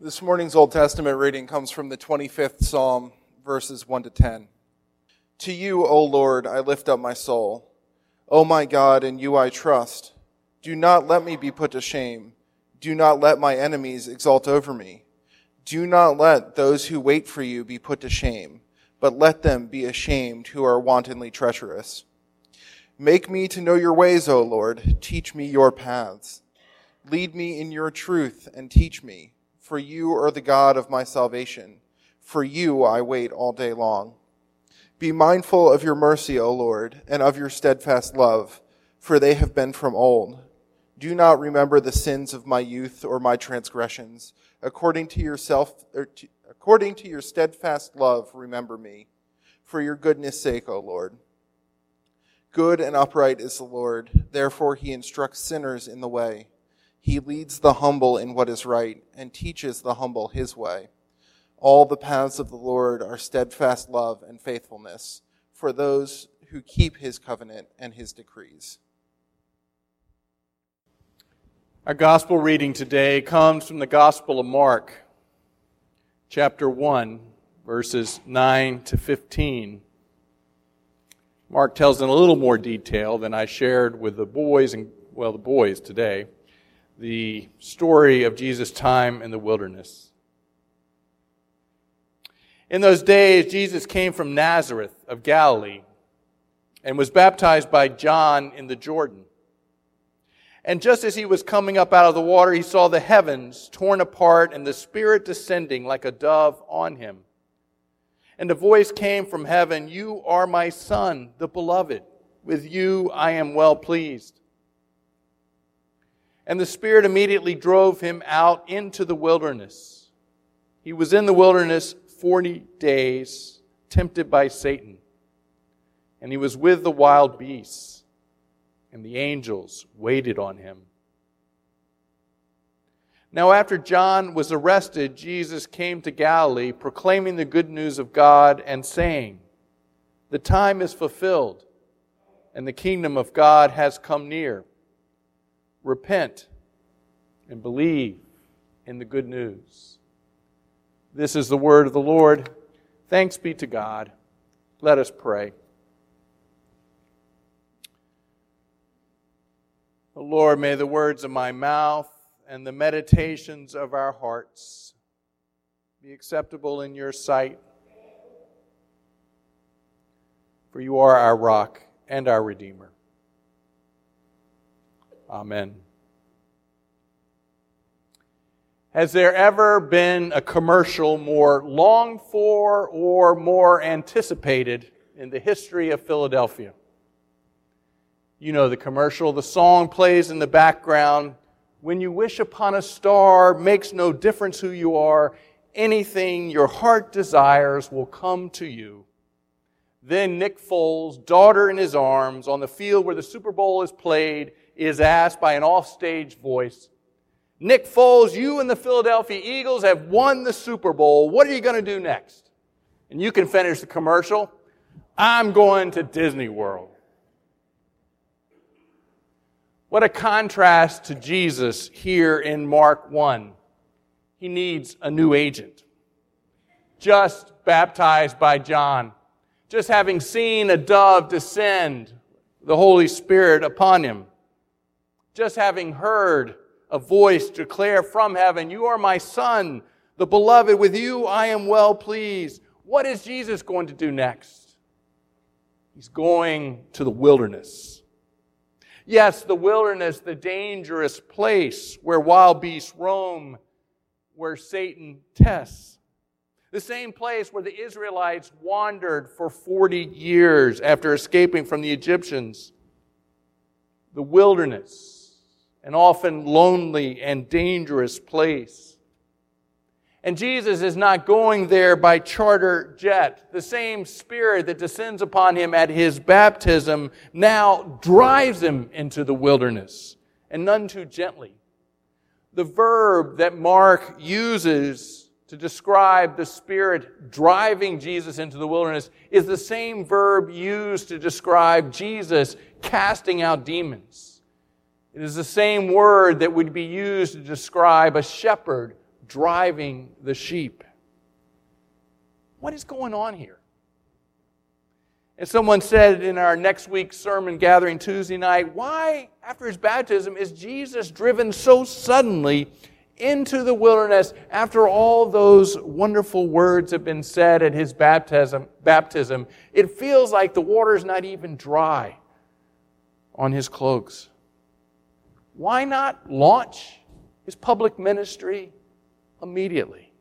This morning's Old Testament reading comes from the 25th Psalm, verses 1 to 10. To you, O Lord, I lift up my soul. O my God, in you I trust. Do not let me be put to shame. Do not let my enemies exult over me. Do not let those who wait for you be put to shame, but let them be ashamed who are wantonly treacherous. Make me to know your ways, O Lord. Teach me your paths. Lead me in your truth and teach me, for you are the God of my salvation. For you I wait all day long. Be mindful of your mercy, O Lord, and of your steadfast love, for they have been from old. Do not remember the sins of my youth or my transgressions. According to yourself, er, to, according to your steadfast love, remember me, for your goodness' sake, O Lord. Good and upright is the Lord, therefore he instructs sinners in the way. He leads the humble in what is right and teaches the humble his way. All the paths of the Lord are steadfast love and faithfulness for those who keep his covenant and his decrees. Our gospel reading today comes from the Gospel of Mark, chapter 1, verses 9 to 15. Mark tells in a little more detail than I shared with the boys and, well, the boys today, the story of Jesus' time in the wilderness. In those days, Jesus came from Nazareth of Galilee and was baptized by John in the Jordan. And just as he was coming up out of the water, he saw the heavens torn apart and the Spirit descending like a dove on him. And a voice came from heaven, You are my Son, the beloved. With you I am well pleased. And the Spirit immediately drove him out into the wilderness. He was in the wilderness 40 days, tempted by Satan. And he was with the wild beasts, and the angels waited on him. Now, after John was arrested, Jesus came to Galilee, proclaiming the good news of God and saying, The time is fulfilled, and the kingdom of God has come near. Repent and believe in the good news. This is the word of the Lord. Thanks be to God. Let us pray. O Lord, may the words of my mouth and the meditations of our hearts be acceptable in your sight. For you are our rock and our Redeemer. Amen. Has there ever been a commercial more longed for or more anticipated in the history of Philadelphia? You know the commercial, the song plays in the background when you wish upon a star, makes no difference who you are, anything your heart desires will come to you. Then Nick Foles, daughter in his arms, on the field where the Super Bowl is played, is asked by an offstage voice, Nick Foles, you and the Philadelphia Eagles have won the Super Bowl. What are you going to do next? And you can finish the commercial. I'm going to Disney World. What a contrast to Jesus here in Mark 1. He needs a new agent. Just baptized by John, just having seen a dove descend, the Holy Spirit upon him, just having heard a voice declare from heaven, You are my Son, the beloved. With you I am well pleased. What is Jesus going to do next? He's going to the wilderness Yes, the wilderness, the dangerous place where wild beasts roam, where Satan tests. The same place where the Israelites wandered for 40 years after escaping from the Egyptians. The wilderness, an often lonely and dangerous place. And Jesus is not going there by charter jet. The same spirit that descends upon him at his baptism now drives him into the wilderness, and none too gently. The verb that Mark uses to describe the Spirit driving Jesus into the wilderness is the same verb used to describe Jesus casting out demons. It is the same word that would be used to describe a shepherd driving the sheep. What is going on here? As someone said in our next week's sermon gathering Tuesday night, why, after his baptism, is Jesus driven so suddenly into the wilderness after all those wonderful words have been said at his baptism? baptism it feels like the water is not even dry on his cloaks. Why not launch his public ministry immediately?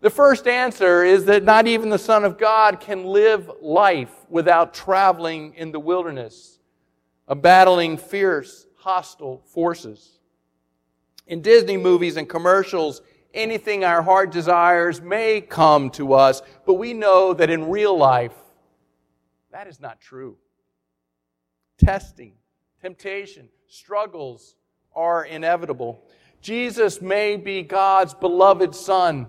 The first answer is that not even the Son of God can live life without traveling in the wilderness, of battling fierce, hostile forces. In Disney movies and commercials, anything our heart desires may come to us, but we know that in real life, that is not true. Testing, temptation, struggles are inevitable. Jesus may be God's beloved Son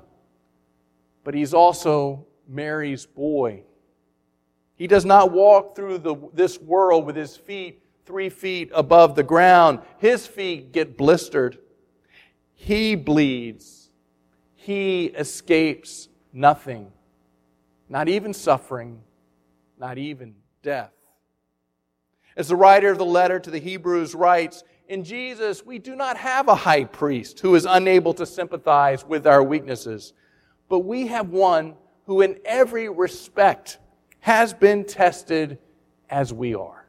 but he's also Mary's boy. He does not walk through the, this world with his feet three feet above the ground. His feet get blistered. He bleeds. He escapes nothing, not even suffering, not even death. As the writer of the letter to the Hebrews writes, in Jesus, we do not have a high priest who is unable to sympathize with our weaknesses but we have one who, in every respect, has been tested as we are.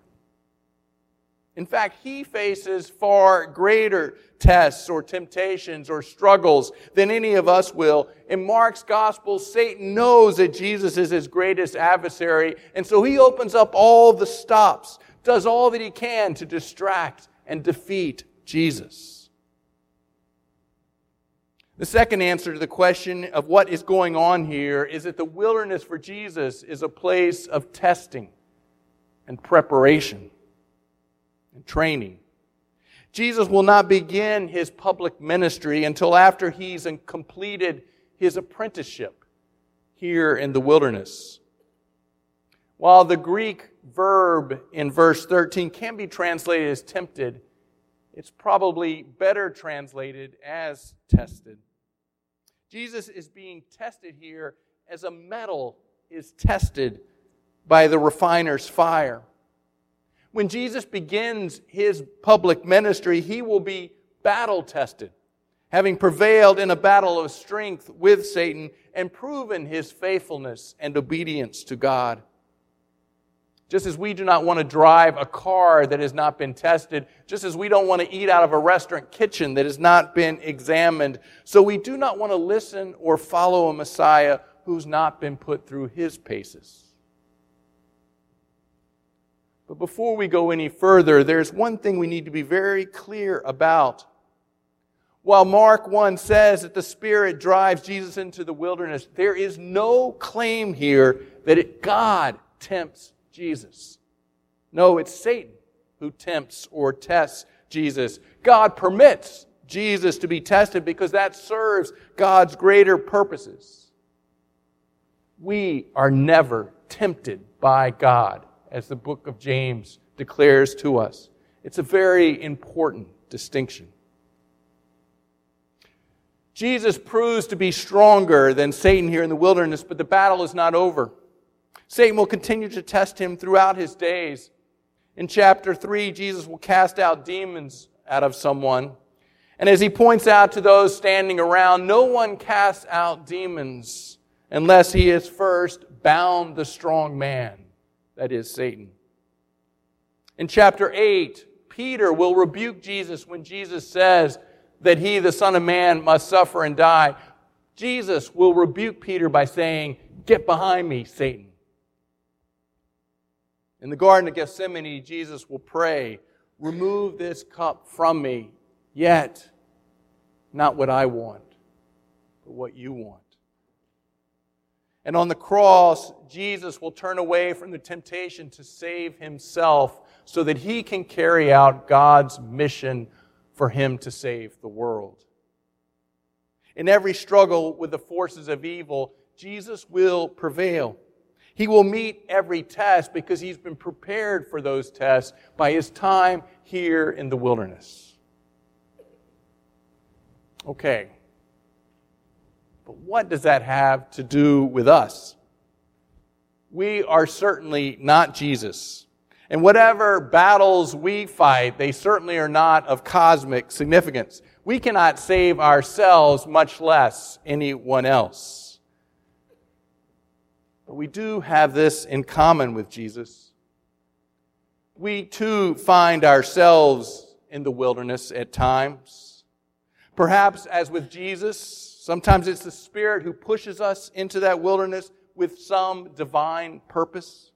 In fact, he faces far greater tests or temptations or struggles than any of us will. In Mark's gospel, Satan knows that Jesus is his greatest adversary, and so he opens up all the stops, does all that he can to distract and defeat Jesus. The second answer to the question of what is going on here is that the wilderness for Jesus is a place of testing and preparation and training. Jesus will not begin his public ministry until after he's completed his apprenticeship here in the wilderness. While the Greek verb in verse 13 can be translated as tempted, it's probably better translated as tested. Jesus is being tested here as a metal is tested by the refiner's fire. When Jesus begins his public ministry, he will be battle tested, having prevailed in a battle of strength with Satan and proven his faithfulness and obedience to God. Just as we do not want to drive a car that has not been tested, just as we don't want to eat out of a restaurant kitchen that has not been examined, so we do not want to listen or follow a Messiah who's not been put through his paces. But before we go any further, there's one thing we need to be very clear about. While Mark 1 says that the Spirit drives Jesus into the wilderness, there is no claim here that it, God tempts Jesus. No, it's Satan who tempts or tests Jesus. God permits Jesus to be tested because that serves God's greater purposes. We are never tempted by God, as the book of James declares to us. It's a very important distinction. Jesus proves to be stronger than Satan here in the wilderness, but the battle is not over. Satan will continue to test him throughout his days. In chapter 3, Jesus will cast out demons out of someone. And as he points out to those standing around, no one casts out demons unless he has first bound the strong man, that is Satan. In chapter 8, Peter will rebuke Jesus when Jesus says that he, the Son of Man, must suffer and die. Jesus will rebuke Peter by saying, Get behind me, Satan. In the Garden of Gethsemane, Jesus will pray, Remove this cup from me, yet not what I want, but what you want. And on the cross, Jesus will turn away from the temptation to save himself so that he can carry out God's mission for him to save the world. In every struggle with the forces of evil, Jesus will prevail. He will meet every test because he's been prepared for those tests by his time here in the wilderness. Okay. But what does that have to do with us? We are certainly not Jesus. And whatever battles we fight, they certainly are not of cosmic significance. We cannot save ourselves, much less anyone else. But we do have this in common with Jesus. We too find ourselves in the wilderness at times. Perhaps, as with Jesus, Sometimes it's the Spirit who pushes us into that wilderness with some divine purpose.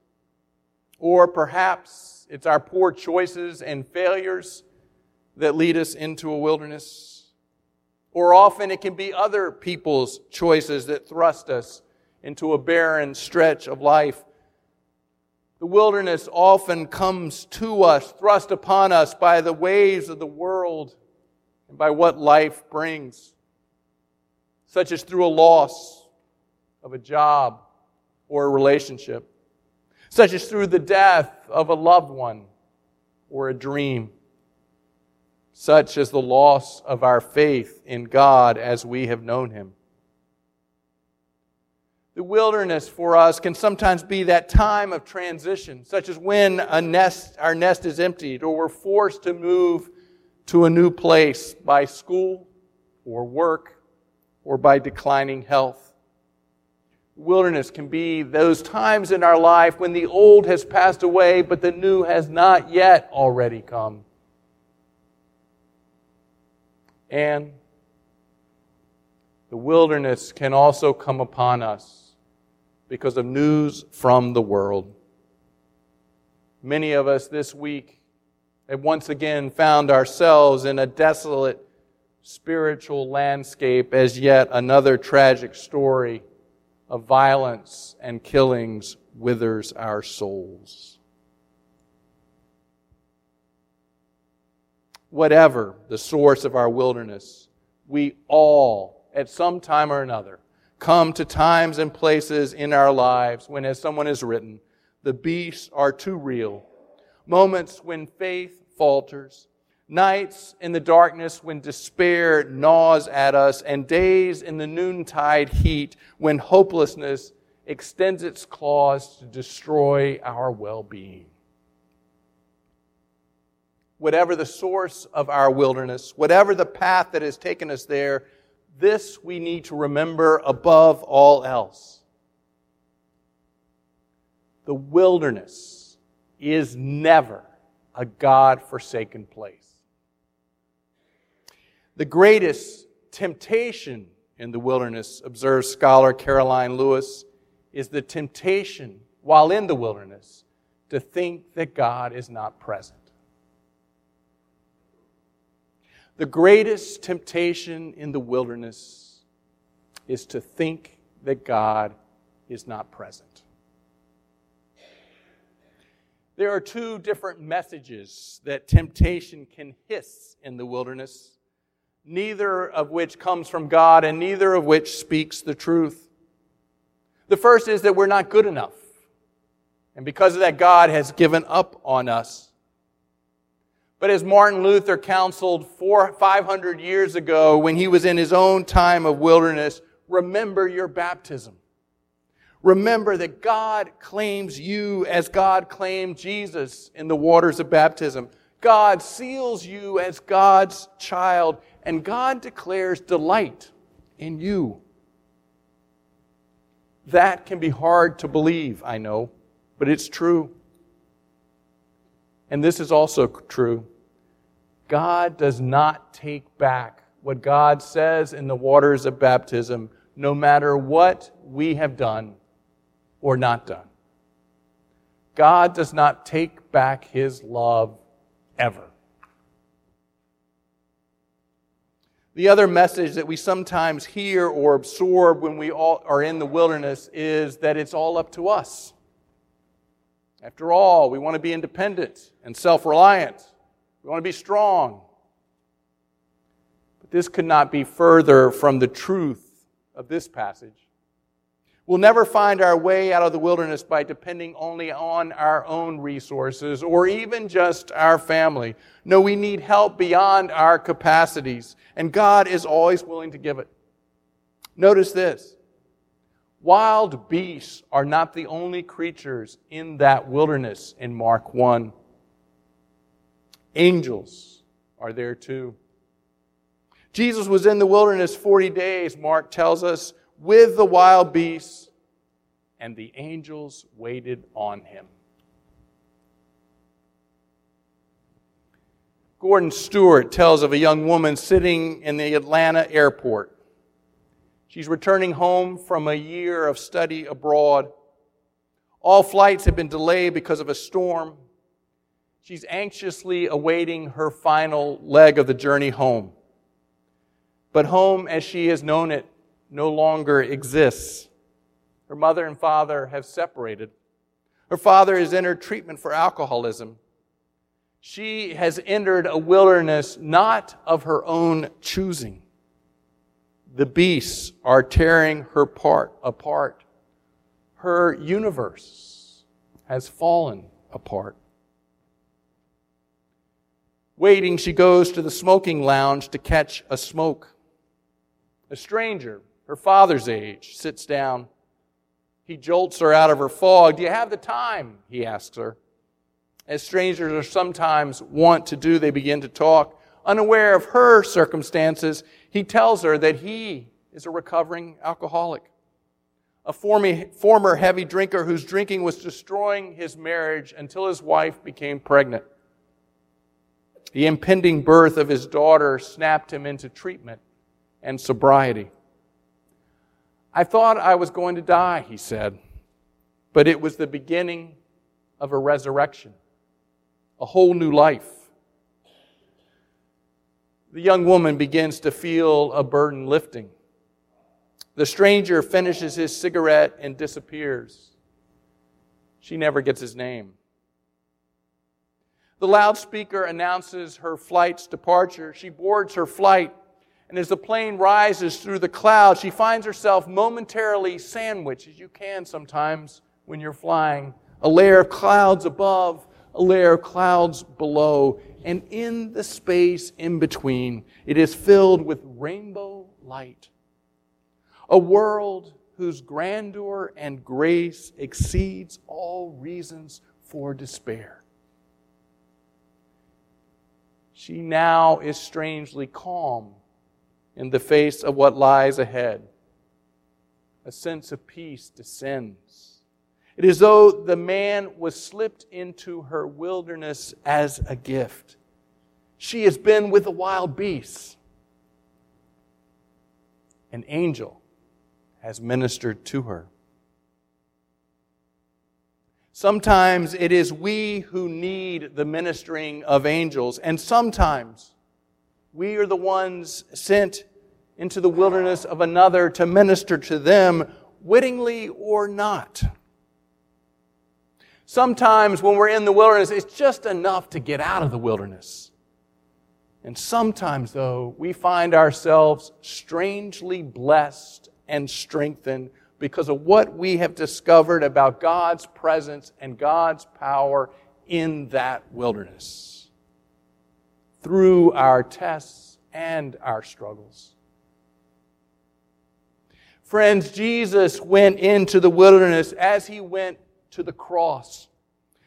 Or perhaps it's our poor choices and failures that lead us into a wilderness. Or often it can be other people's choices that thrust us into a barren stretch of life. The wilderness often comes to us, thrust upon us by the waves of the world and by what life brings such as through a loss of a job or a relationship, such as through the death of a loved one or a dream, such as the loss of our faith in God as we have known Him. The wilderness for us can sometimes be that time of transition, such as when a nest, our nest is emptied or we're forced to move to a new place by school or work or by declining health. Wilderness can be those times in our life when the old has passed away, but the new has not yet already come. And the wilderness can also come upon us because of news from the world. Many of us this week have once again found ourselves in a desolate spiritual landscape as yet another tragic story of violence and killings withers our souls. Whatever the source of our wilderness, we all, at some time or another, come to times and places in our lives when, as someone has written, the beasts are too real. Moments when faith falters, nights in the darkness when despair gnaws at us, and days in the noontide heat when hopelessness extends its claws to destroy our well being. Whatever the source of our wilderness, whatever the path that has taken us there, this we need to remember above all else. The wilderness is never a God forsaken place. The greatest temptation in the wilderness, observes scholar Karoline Lewis, is the temptation while in the wilderness to think that God is not present. The greatest temptation in the wilderness is to think that God is not present. There are two different messages that temptation can hiss in the wilderness neither of which comes from God and neither of which speaks the truth. The first is that we're not good enough. And because of that, God has given up on us. But as Martin Luther counseled four, 500 years ago when he was in his own time of wilderness, remember your baptism. Remember that God claims you as God claimed Jesus in the waters of baptism. God seals you as God's child and God declares delight in you. That can be hard to believe, I know, but it's true. And this is also true. God does not take back what God says in the waters of baptism, no matter what we have done or not done. God does not take back his love ever. The other message that we sometimes hear or absorb when we are in the wilderness is that it's all up to us. After all, we want to be independent and self reliant. We want to be strong. But this could not be further from the truth of this passage. We'll never find our way out of the wilderness by depending only on our own resources or even just our family. No, we need help beyond our capacities, and God is always willing to give it. Notice this wild beasts are not the only creatures in that wilderness in Mark 1. Angels are there too. Jesus was in the wilderness 40 days, Mark tells us, with the wild beasts, and the angels waited on him. Gordon Stewart tells of a young woman sitting in the Atlanta airport. She's returning home from a year of study abroad. All flights have been delayed because of a storm. She's anxiously awaiting her final leg of the journey home. But home, as she has known it, no longer exists. Her mother and father have separated. Her father has entered treatment for alcoholism. She has entered a wilderness not of her own choosing. The beasts are tearing her part apart. Her universe has fallen apart. Waiting, she goes to the smoking lounge to catch a smoke. A stranger, her father's age, sits down. He jolts her out of her fog. Do you have the time? He asks her. As strangers are sometimes wont to do, they begin to talk. Unaware of her circumstances, he tells her that he is a recovering alcoholic, a former heavy drinker whose drinking was destroying his marriage until his wife became pregnant. The impending birth of his daughter snapped him into treatment and sobriety. I thought I was going to die, he said, but it was the beginning of a resurrection, a whole new life. The young woman begins to feel a burden lifting. The stranger finishes his cigarette and disappears. She never gets his name. The loudspeaker announces her flight's departure. She boards her flight and as the plane rises through the clouds, she finds herself momentarily sandwiched, as you can sometimes when you're flying, a layer of clouds above, a layer of clouds below. And in the space in between, it is filled with rainbow light. A world whose grandeur and grace exceeds all reasons for despair. She now is strangely calm in the face of what lies ahead. A sense of peace descends. It is as though the man was slipped into her wilderness as a gift. She has been with the wild beasts. An angel has ministered to her. Sometimes it is we who need the ministering of angels, and sometimes we are the ones sent into the wilderness of another to minister to them, wittingly or not. Sometimes when we're in the wilderness, it's just enough to get out of the wilderness. And sometimes, though, we find ourselves strangely blessed and strengthened because of what we have discovered about God's presence and God's power in that wilderness through our tests and our struggles. Friends, Jesus went into the wilderness as he went to the cross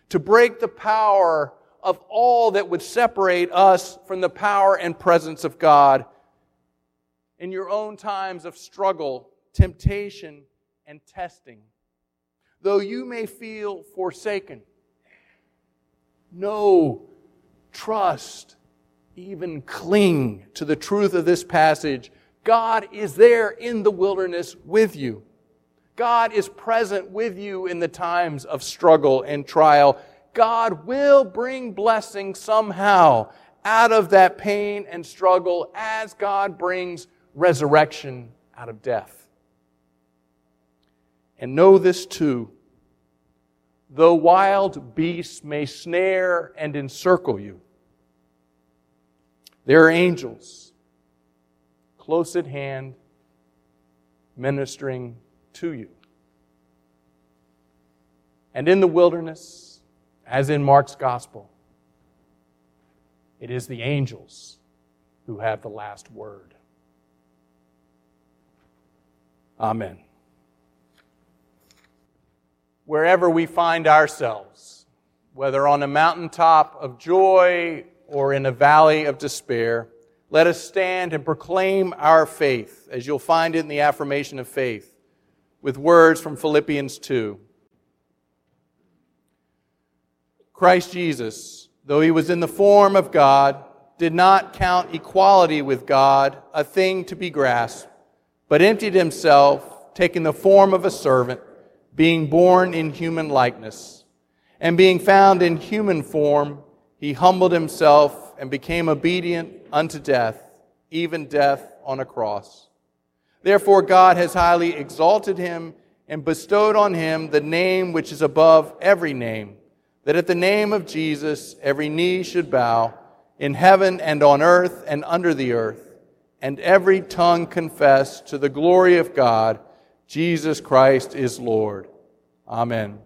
to break the power of all that would separate us from the power and presence of God. In your own times of struggle, temptation, and testing, though you may feel forsaken, know, trust, even cling to the truth of this passage. God is there in the wilderness with you. God is present with you in the times of struggle and trial. God will bring blessing somehow out of that pain and struggle as God brings resurrection out of death. And know this too. Though wild beasts may snare and encircle you, there are angels close at hand ministering to you. And in the wilderness, as in Mark's gospel, it is the angels who have the last word. Amen. Wherever we find ourselves, whether on a mountaintop of joy or in a valley of despair, let us stand and proclaim our faith, as you'll find it in the affirmation of faith, with words from Philippians 2. Christ Jesus, though he was in the form of God, did not count equality with God a thing to be grasped, but emptied himself, taking the form of a servant, being born in human likeness. And being found in human form, he humbled himself and became obedient unto death, even death on a cross. Therefore, God has highly exalted him and bestowed on him the name which is above every name, that at the name of Jesus every knee should bow in heaven and on earth and under the earth, and every tongue confess to the glory of God, Jesus Christ is Lord. Amen.